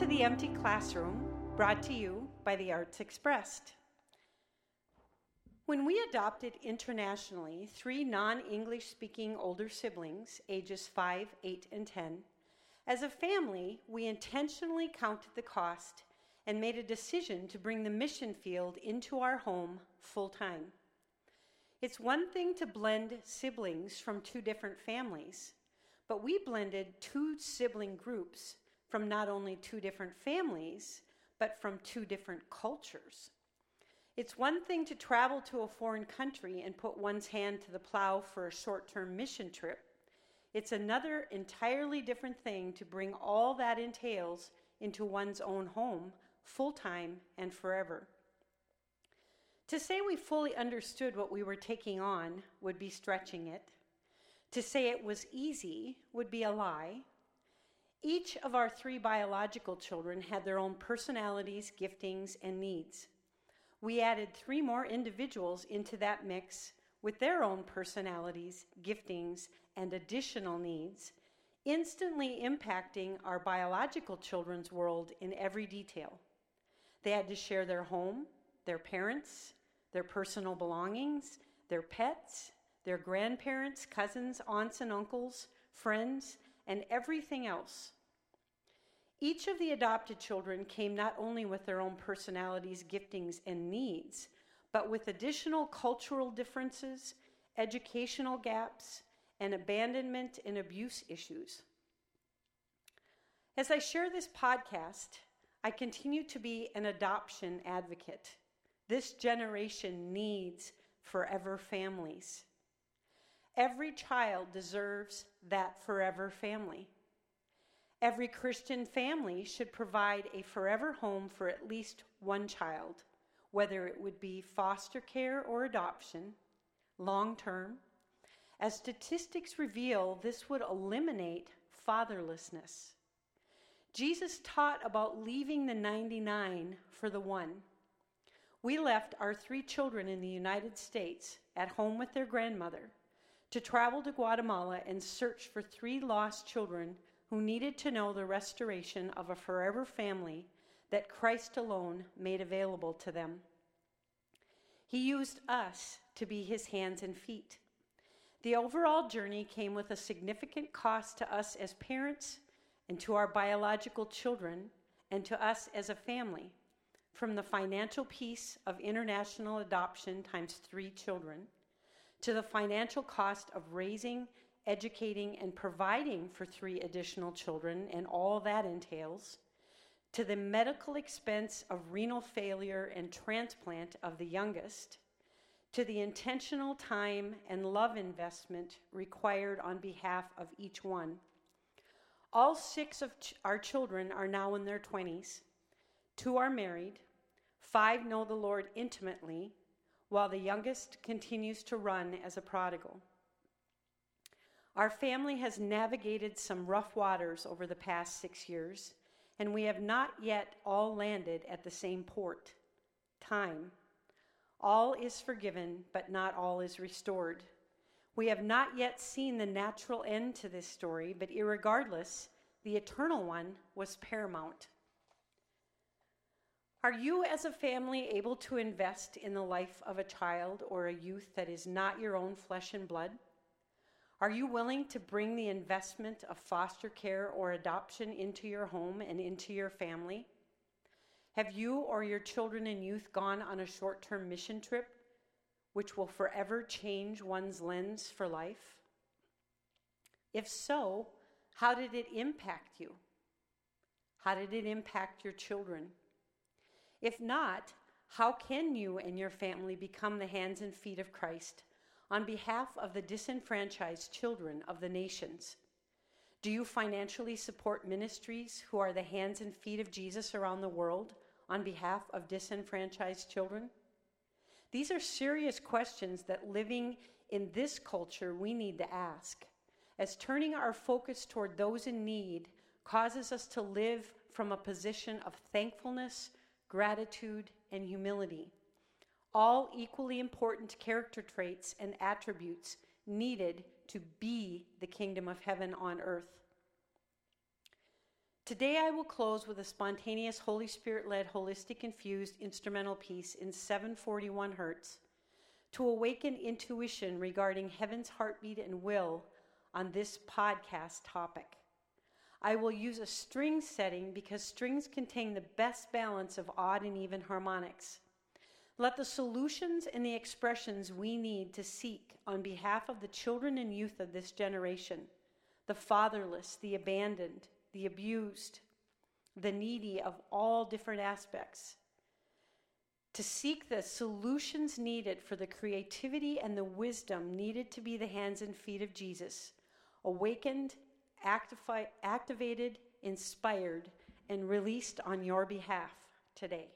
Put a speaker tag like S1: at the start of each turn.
S1: To the Empty Classroom, brought to you by the Arts Expressed. When we adopted internationally three non English speaking older siblings, ages 5, 8, and 10, as a family, we intentionally counted the cost and made a decision to bring the mission field into our home full time. It's one thing to blend siblings from two different families, but we blended two sibling groups from not only two different families, but from two different cultures. It's one thing to travel to a foreign country and put one's hand to the plow for a short term mission trip. It's another entirely different thing to bring all that entails into one's own home, full time and forever. To say we fully understood what we were taking on would be stretching it. To say it was easy would be a lie. Each of our three biological children had their own personalities, giftings, and needs. We added three more individuals into that mix with their own personalities, giftings, and additional needs, instantly impacting our biological children's world in every detail. They had to share their home, their parents, their personal belongings, their pets, their grandparents, cousins, aunts, and uncles, friends, and everything else. Each of the adopted children came not only with their own personalities, giftings, and needs, but with additional cultural differences, educational gaps, and abandonment and abuse issues. As I share this podcast, I continue to be an adoption advocate. This generation needs forever families. Every child deserves that forever family. Every Christian family should provide a forever home for at least one child, whether it would be foster care or adoption, long term. As statistics reveal, this would eliminate fatherlessness. Jesus taught about leaving the 99 for the one. We left our three children in the United States at home with their grandmother to travel to Guatemala and search for three lost children who needed to know the restoration of a forever family that Christ alone made available to them. He used us to be his hands and feet. The overall journey came with a significant cost to us as parents and to our biological children and to us as a family, from the financial piece of international adoption times three children to the financial cost of raising educating, and providing for three additional children and all that entails, to the medical expense of renal failure and transplant of the youngest, to the intentional time and love investment required on behalf of each one. All six of ch- our children are now in their 20s. Two are married, five know the Lord intimately, while the youngest continues to run as a prodigal. Our family has navigated some rough waters over the past six years, and we have not yet all landed at the same port time. All is forgiven, but not all is restored. We have not yet seen the natural end to this story, but irregardless, the eternal one was paramount. Are you, as a family, able to invest in the life of a child or a youth that is not your own flesh and blood? Are you willing to bring the investment of foster care or adoption into your home and into your family? Have you or your children and youth gone on a short term mission trip which will forever change one's lens for life? If so, how did it impact you? How did it impact your children? If not, how can you and your family become the hands and feet of Christ on behalf of the disenfranchised children of the nations? Do you financially support ministries who are the hands and feet of Jesus around the world on behalf of disenfranchised children? These are serious questions that living in this culture we need to ask, as turning our focus toward those in need causes us to live from a position of thankfulness, gratitude, and humility all equally important character traits and attributes needed to be the kingdom of heaven on earth. Today I will close with a spontaneous Holy Spirit led, holistic infused instrumental piece in 741 Hertz to awaken intuition regarding heaven's heartbeat and will on this podcast topic. I will use a string setting because strings contain the best balance of odd and even harmonics. Let the solutions and the expressions we need to seek on behalf of the children and youth of this generation, the fatherless, the abandoned, the abused, the needy of all different aspects, to seek the solutions needed for the creativity and the wisdom needed to be the hands and feet of Jesus, awakened, activated, inspired, and released on your behalf today.